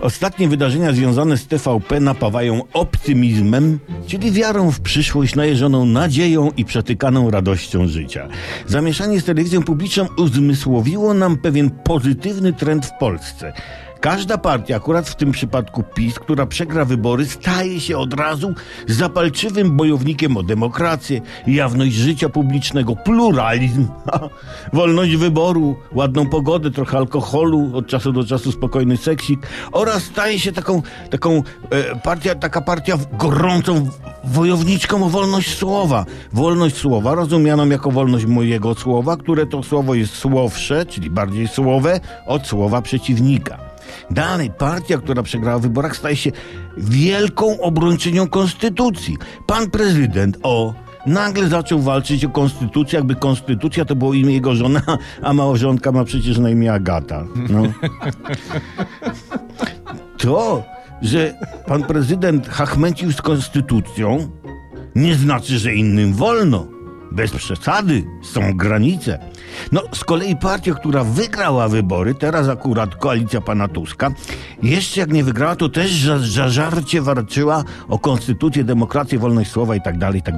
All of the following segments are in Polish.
Ostatnie wydarzenia związane z TVP napawają optymizmem, czyli wiarą w przyszłość najeżoną nadzieją i przetykaną radością życia. Zamieszanie z telewizją publiczną uzmysłowiło nam pewien pozytywny trend w Polsce. Każda partia, akurat w tym przypadku PiS, która przegra wybory, staje się od razu zapalczywym bojownikiem o demokrację, jawność życia publicznego, pluralizm, wolność wyboru, ładną pogodę, trochę alkoholu, od czasu do czasu spokojny seksik oraz staje się taką, taką e, partia, taka partia gorącą wojowniczką o wolność słowa. Wolność słowa rozumianą jako wolność mojego słowa, które to słowo jest słowsze, czyli bardziej słowe, od słowa przeciwnika. Dalej, partia, która przegrała w wyborach, staje się wielką obrończynią konstytucji. Pan prezydent, o, nagle zaczął walczyć o konstytucję, jakby konstytucja to było imię jego żona, a małżonka ma przecież na imię Agata. No. To, że pan prezydent hachmęcił z konstytucją, nie znaczy, że innym wolno. Bez przesady, są granice. No, z kolei partia, która wygrała wybory, teraz akurat koalicja pana Tuska, jeszcze jak nie wygrała, to też za, za żarcie walczyła o konstytucję, demokrację, wolność słowa i tak dalej, i tak.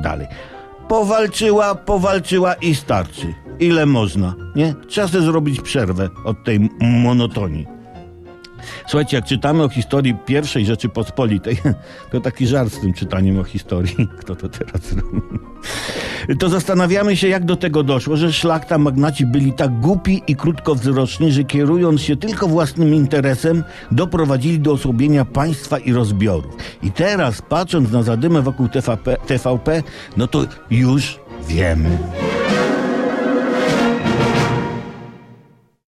Powalczyła, powalczyła i starczy. Ile można, nie? Trzeba zrobić przerwę od tej monotonii. Słuchajcie, jak czytamy o historii pierwszej Rzeczypospolitej, to taki żart z tym czytaniem o historii, kto to teraz robi, to zastanawiamy się, jak do tego doszło, że szlachta, magnaci byli tak głupi i krótkowzroczni, że kierując się tylko własnym interesem, doprowadzili do osłabienia państwa i rozbiorów. I teraz, patrząc na zadymę wokół TVP, TVP no to już wiemy.